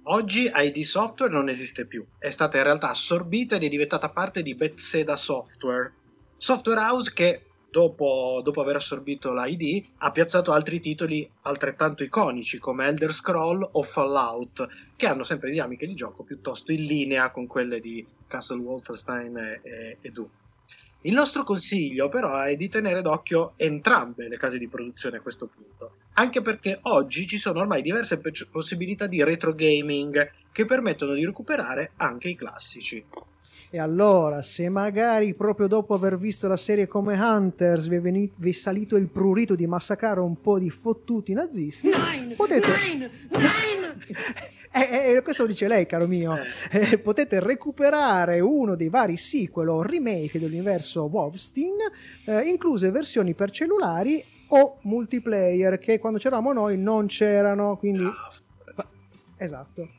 Oggi ID Software non esiste più, è stata in realtà assorbita ed è diventata parte di Bethesda Software, software house che dopo, dopo aver assorbito la ID ha piazzato altri titoli altrettanto iconici come Elder Scroll o Fallout, che hanno sempre dinamiche di gioco piuttosto in linea con quelle di Castle Wolfenstein e, e, e Doom. Il nostro consiglio però è di tenere d'occhio entrambe le case di produzione a questo punto, anche perché oggi ci sono ormai diverse pe- possibilità di retro gaming che permettono di recuperare anche i classici. E allora, se magari proprio dopo aver visto la serie come Hunters vi è, veni- vi è salito il prurito di massacrare un po' di fottuti nazisti, potete... Eh, eh, questo lo dice lei, caro mio. Eh, potete recuperare uno dei vari sequel o remake dell'universo Wolfstein, eh, incluse versioni per cellulari o multiplayer, che quando c'eravamo noi non c'erano, quindi... Ah, Esatto.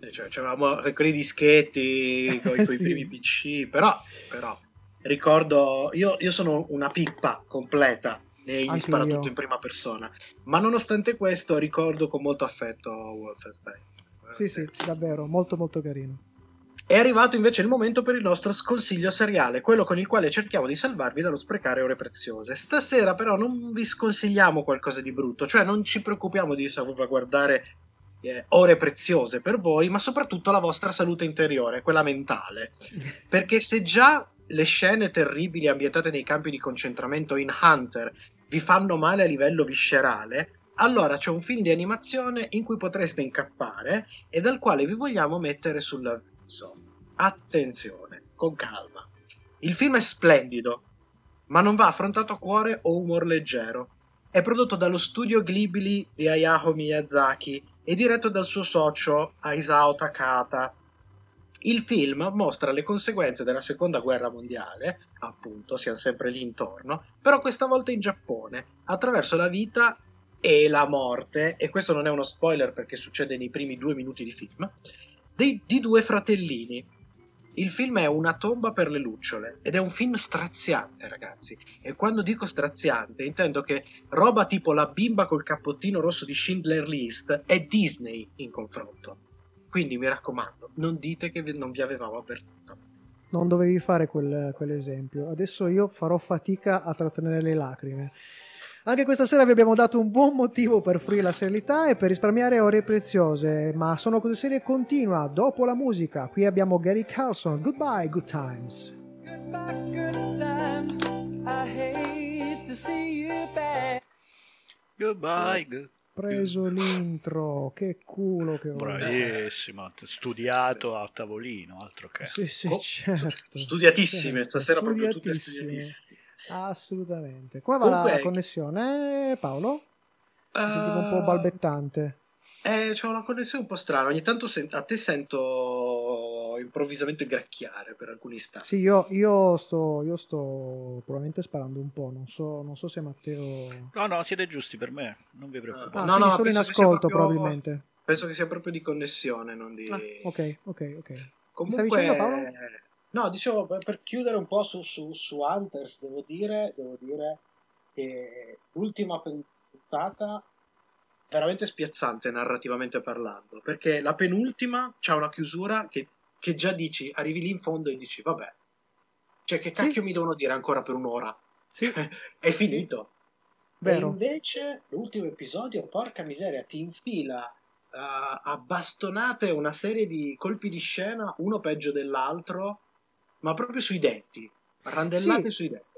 Eh, Cioè, c'avevamo quei dischetti con i Sì. primi PC, però, però ricordo, io, io sono una pippa completa negli Anche sparatutto io. in prima persona, ma nonostante questo ricordo con molto affetto Wolfenstein. Sì, sì, davvero, molto molto carino. È arrivato invece il momento per il nostro sconsiglio seriale, quello con il quale cerchiamo di salvarvi dallo sprecare ore preziose. Stasera però non vi sconsigliamo qualcosa di brutto, cioè non ci preoccupiamo di salvaguardare eh, ore preziose per voi, ma soprattutto la vostra salute interiore, quella mentale. Perché se già le scene terribili ambientate nei campi di concentramento in Hunter vi fanno male a livello viscerale, allora c'è un film di animazione in cui potreste incappare e dal quale vi vogliamo mettere sull'avviso. Attenzione, con calma. Il film è splendido, ma non va affrontato a cuore o umor leggero. È prodotto dallo studio Ghibli di Hayao Miyazaki e diretto dal suo socio Isao Takata. Il film mostra le conseguenze della seconda guerra mondiale, appunto, siamo sempre lì intorno, però questa volta in Giappone, attraverso la vita e la morte, e questo non è uno spoiler perché succede nei primi due minuti di film, dei- di due fratellini. Il film è una tomba per le lucciole ed è un film straziante, ragazzi. E quando dico straziante, intendo che roba tipo la bimba col cappottino rosso di Schindler List è Disney in confronto. Quindi mi raccomando, non dite che non vi avevamo avvertito. Non dovevi fare quel- quell'esempio. Adesso io farò fatica a trattenere le lacrime. Anche questa sera vi abbiamo dato un buon motivo per fruire la serialità e per risparmiare ore preziose, ma Sono Cose Serie continua dopo la musica. Qui abbiamo Gary Carlson, Goodbye, Good Times. good times. I hate to see you back. Goodbye. good- Preso l'intro, che culo che ho. Bravissimo, studiato a tavolino, altro che. Sì, sì, Oh, certo. Studiatissime, Certo, stasera proprio tutte studiatissime. Assolutamente. Come va la Comunque- connessione, Paolo? Ti sentivo un po' Eh, balbettante. Eh, c'ho una connessione un po' strana. Ogni tanto sen- a te sento improvvisamente gracchiare per alcuni istanti. Sì, io, io sto, io sto probabilmente sparando un po', non so, non so se Matteo... No, no, siete giusti per me, non vi preoccupate. Ah, no, quindi no, solo in ascolto proprio- probabilmente. Penso che sia proprio di connessione, non di... Ah, ok, ok, ok. Comunque, stavi dicendo Paolo? no, dicevo per, chiudere un po' su, su, su Hunters, devo dire, devo dire che l'ultima puntata è veramente spiazzante narrativamente parlando, perché la penultima c'ha una chiusura che, che già dici, arrivi lì in fondo e dici, vabbè, cioè che cacchio mi devono dire ancora per un'ora? Sì. è finito. Vero. E invece l'ultimo episodio, porca miseria, ti infila eh, a bastonate una serie di colpi di scena, uno peggio dell'altro, ma proprio sui denti, randellate Sì. sui denti.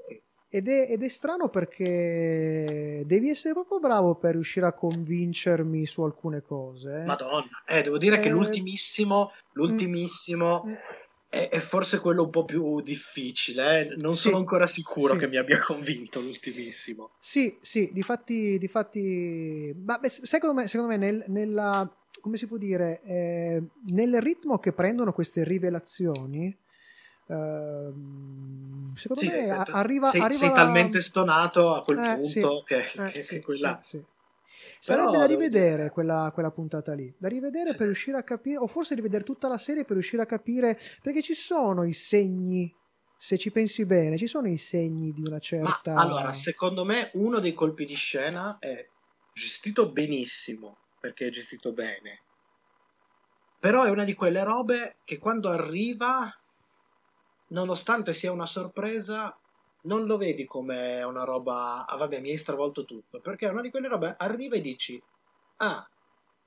Ed è, ed è strano perché devi essere proprio bravo per riuscire a convincermi su alcune cose. eh. Madonna, eh, devo dire che Eh, l'ultimissimo, l'ultimissimo Mm. è è, è forse quello un po' più difficile. eh. Non Sì. sono ancora sicuro Sì. che mi abbia convinto l'ultimissimo. Sì, sì, difatti, difatti ma beh, secondo me, secondo me nel- nella, come si può dire, eh, nel ritmo che prendono queste rivelazioni, secondo Sì, me te- arriva, sei, arriva sei la- talmente stonato a quel Eh, punto sì, che, eh, che- sì, che quella... eh, sì. Sarebbe Però da rivedere quella, quella puntata lì, da rivedere per riuscire a capire, o forse rivedere tutta la serie per riuscire a capire, perché ci sono i segni, se ci pensi bene, ci sono i segni di una Ma certa... allora, secondo me uno dei colpi di scena è gestito benissimo, perché è gestito bene. Però è una di quelle robe che quando arriva, nonostante sia una sorpresa, non lo vedi come una roba, ah vabbè, mi hai stravolto tutto, perché è una di quelle robe, arriva e dici, ah,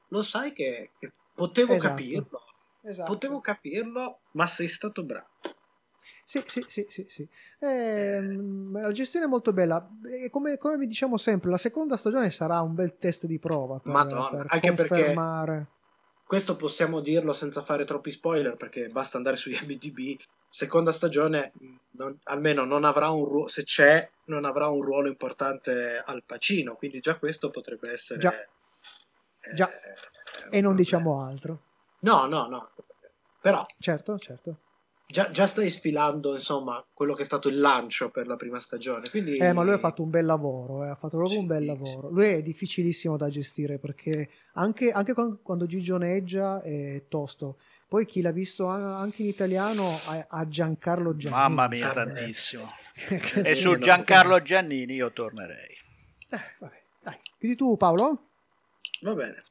lo sai che, che potevo Esatto. capirlo, Esatto. potevo capirlo, ma sei stato bravo. Sì, sì, sì, sì, sì. Ehm, la gestione è molto bella. E come, come vi diciamo sempre, la seconda stagione sarà un bel test di prova per, Madonna, per anche perché- confermare. Questo possiamo dirlo senza fare troppi spoiler perché basta andare su IMDb. Seconda stagione, non- almeno non avrà un ruolo, se c'è, non avrà un ruolo importante al Pacino, quindi già questo potrebbe essere... Già. eh, Già. E non diciamo altro. No, no, no. Però Certo, certo. Già, già stai sfilando, insomma, quello che è stato il lancio per la prima stagione. Quindi... Eh, ma lui ha fatto un bel lavoro, eh, ha fatto proprio un bel Sì, lavoro. Lui è difficilissimo da gestire perché anche, anche quan- quando gigioneggia è tosto. Poi chi l'ha visto a- anche in italiano ha, ha Giancarlo Giannini. Mamma mia, Eh, tantissimo. E sì, su Giancarlo Giannini io tornerei. Eh, vabbè, dai. Quindi tu Paolo? Va bene.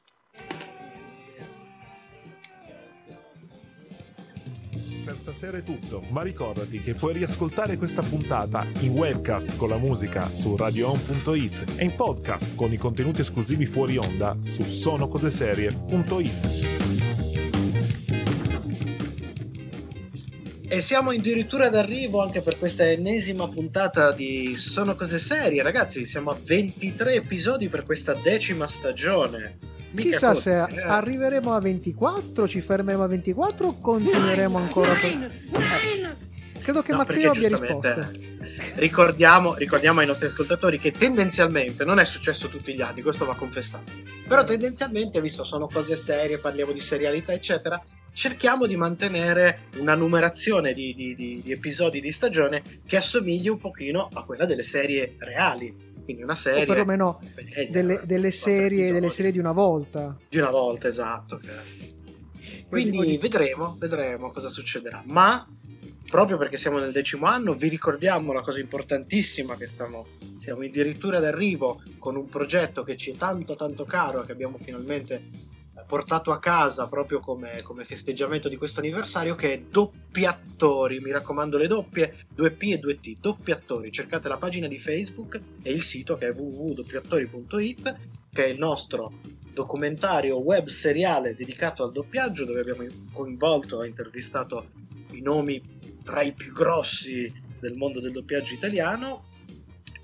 Per stasera è tutto, ma ricordati che puoi riascoltare questa puntata in webcast con la musica su radioon.it e in podcast con i contenuti esclusivi fuori onda su sonocoseserie.it. E siamo addirittura d'arrivo anche per questa ennesima puntata di Sono cose serie, ragazzi. Siamo a 23 episodi per questa decima stagione. Mica Chissà se eh. arriveremo a 24, ci fermeremo a 24 o continueremo ancora per... Eh, Credo che No, Matteo abbia risposto. Ricordiamo, ricordiamo ai nostri ascoltatori che tendenzialmente non è successo tutti gli anni, questo va confessato. Però tendenzialmente, visto sono cose serie, parliamo di serialità, eccetera, cerchiamo di mantenere una numerazione di, di- di- di episodi di stagione che assomigli un pochino a quella delle serie reali. Quindi una O serie perlomeno bella, delle, delle serie, delle serie di una volta. di una volta, esatto. che- Quindi- Quindi vedremo, vedremo cosa succederà. Ma proprio perché siamo nel decimo anno, vi ricordiamo la cosa importantissima che stiamo, siamo addirittura d'arrivo con un progetto che ci è tanto tanto caro, che abbiamo finalmente portato a casa proprio come, come festeggiamento di questo anniversario, che è Doppiatori. Mi raccomando le doppie, 2P e 2T. Doppiatori, cercate la pagina di Facebook e il sito che è www.doppiatori.it, che è il nostro documentario web seriale dedicato al doppiaggio dove abbiamo coinvolto e intervistato i nomi tra i più grossi del mondo del doppiaggio italiano.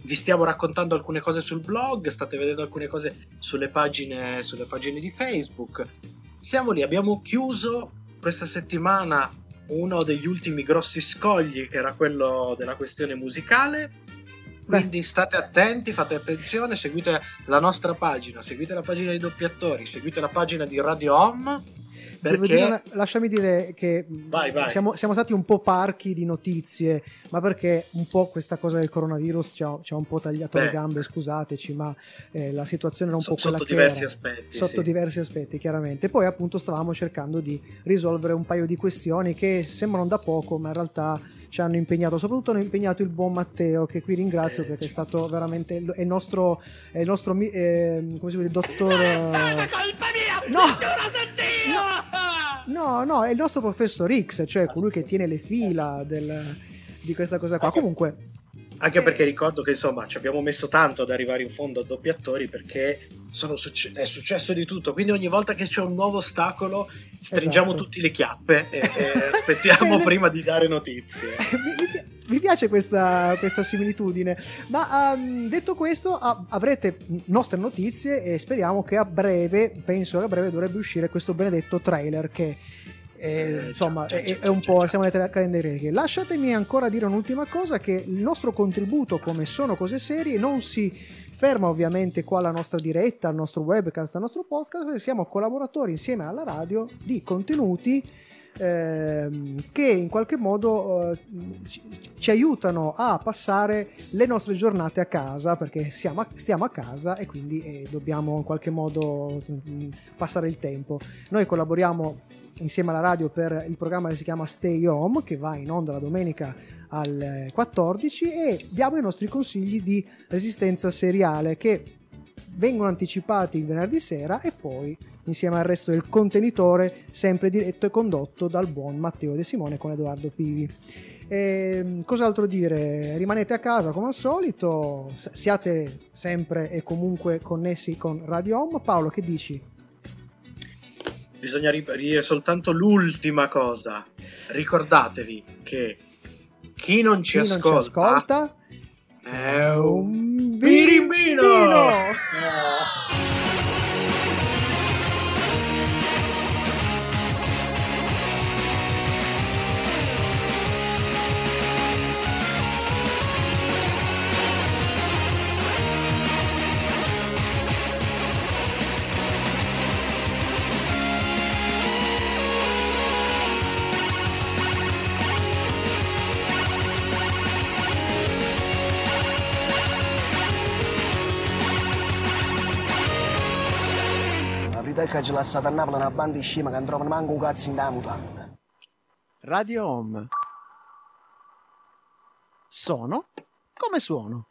Vi stiamo raccontando alcune cose sul blog, state vedendo alcune cose sulle pagine, sulle pagine di Facebook. Siamo lì, abbiamo chiuso questa settimana uno degli ultimi grossi scogli che era quello della questione musicale. Quindi state attenti, fate attenzione, seguite la nostra pagina, seguite la pagina dei doppiatori, seguite la pagina di Radio Home. Perché dire una- lasciami dire che mh, Vai, vai. Siamo, siamo stati un po' parchi di notizie, ma perché un po' questa cosa del coronavirus ci ha, ci ha un po' tagliato le Beh. gambe, scusateci, ma eh, la situazione era un So- po' quella sotto diversi era. aspetti, Sotto sì. diversi aspetti, chiaramente. Poi appunto stavamo cercando di risolvere un paio di questioni che sembrano da poco, ma in realtà ci hanno impegnato, soprattutto hanno impegnato il buon Matteo, che qui ringrazio Eh, perché è stato veramente è il nostro, è il nostro eh, come si dice, dottor... colpa mia! No! Giuro su Dio! No, no, è il nostro professor X, cioè colui che tiene le fila del- di questa cosa qua. Anche- Comunque, Anche perché ricordo che insomma ci abbiamo messo tanto ad arrivare in fondo a doppiatori perché sono succe- è successo di tutto. Quindi ogni volta che c'è un nuovo ostacolo stringiamo Esatto. tutti le chiappe e, e aspettiamo prima di dare notizie. mi, mi pi- mi piace questa, questa similitudine. Ma ehm, detto questo, a- avrete nostre notizie e speriamo che a breve, penso che a breve dovrebbe uscire questo benedetto trailer che Eh, insomma, è, è un po' siamo alle calendarie. Lasciatemi ancora dire un'ultima cosa: che il nostro contributo, come sono cose serie, non si ferma ovviamente qua alla nostra diretta, al nostro webcast, al nostro podcast, perché siamo collaboratori insieme alla radio di contenuti ehm, che in qualche modo eh, ci, ci aiutano a passare le nostre giornate a casa perché siamo a- stiamo a casa e quindi eh, dobbiamo in qualche modo mm, passare il tempo. Noi collaboriamo insieme alla radio per il programma che si chiama Stay Home che va in onda la domenica alle 14 e diamo i nostri consigli di resistenza seriale che vengono anticipati il venerdì sera e poi insieme al resto del contenitore sempre diretto e condotto dal buon Matteo De Simone con Edoardo Pivi. Ehm, cos'altro dire? Rimanete a casa come al solito, siate sempre e comunque connessi con Radio Home. Paolo, che dici? Bisogna ripetere soltanto l'ultima cosa. Ricordatevi che chi non ci, Chi non ci ascolta, ascolta è un birimbino! birimbino! che ci lasciate a Napoli una banda di scema che non trovano manco un cazzo in da mutanda. Radio Home. Sono come suono.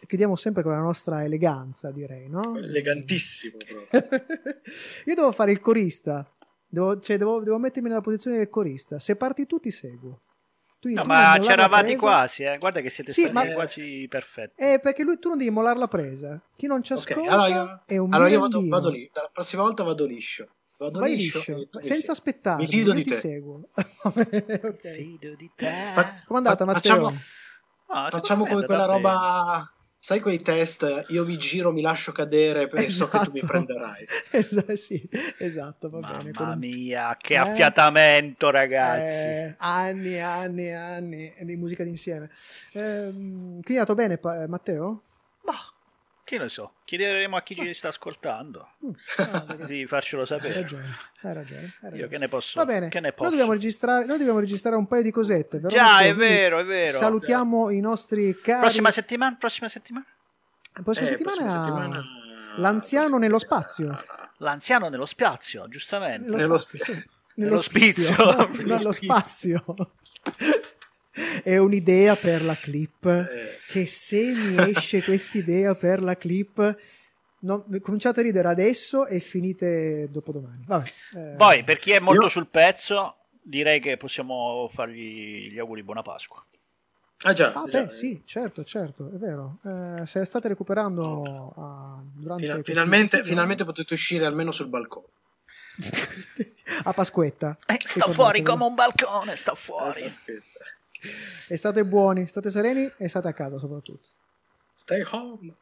E chiudiamo sempre con la nostra eleganza, direi, no? Elegantissimo proprio. Io devo fare il corista. Devo, cioè, devo, devo mettermi nella posizione del corista. Se parti tu, ti seguo. Tu, No, tu ma c'eravate presa. quasi, eh. guarda che siete Sì, stati ma- quasi perfetti. Eh, perché lui tu non devi mollare la presa. Chi non ci ascolta allora io, è un allora io vado, vado lì. La prossima volta vado liscio. Vado Vai liscio, liscio, senza aspettare. Mi fido io di ti te. seguo. Va bene, ok. Fido di te. Fa- Com'è andata, fa- Matteo? Facciamo, Ah, facciamo come quella andata roba. Sai quei test? Io mi giro, mi lascio cadere e so che tu mi Esatto. prenderai. Es- sì, esatto, va bene. Mamma mia, che Eh? affiatamento, ragazzi. Eh, anni e anni e anni di musica d'insieme. Ehm, quindi è andato bene, pa- eh, Matteo? Che ne so, chiederemo a chi ci sta ascoltando di farcelo Hai sapere. ragione, hai ragione. hai Io ragione. che ne posso? Va bene, Che ne noi posso? dobbiamo, registrare, noi dobbiamo registrare un paio di cosette. però, Già, è vero, è vero. Salutiamo i nostri cari. Prossima settimana? Prossima settimana? prossima Eh, settimana, prossima settimana- l'anziano nello spazio. L'anziano nello spazio, giustamente. Nello spazio. Nello spizio, nello spazio. È un'idea per la clip. Eh. Che se mi esce quest'idea per la clip, non- cominciate a ridere adesso e finite dopodomani. Vabbè, eh, Poi, per chi è molto Io- sul pezzo, direi che possiamo fargli gli auguri buona Pasqua. Ah già, Ah, già. beh, sì, certo, certo, è vero. Eh, se state recuperando ah, durante Fina- questi- finalmente, finalmente potete uscire almeno sul balcone. a Pasquetta. Eh, sta Ricordatevi. fuori come un balcone, sta fuori. E state buoni, state sereni e state a casa soprattutto. Stay home.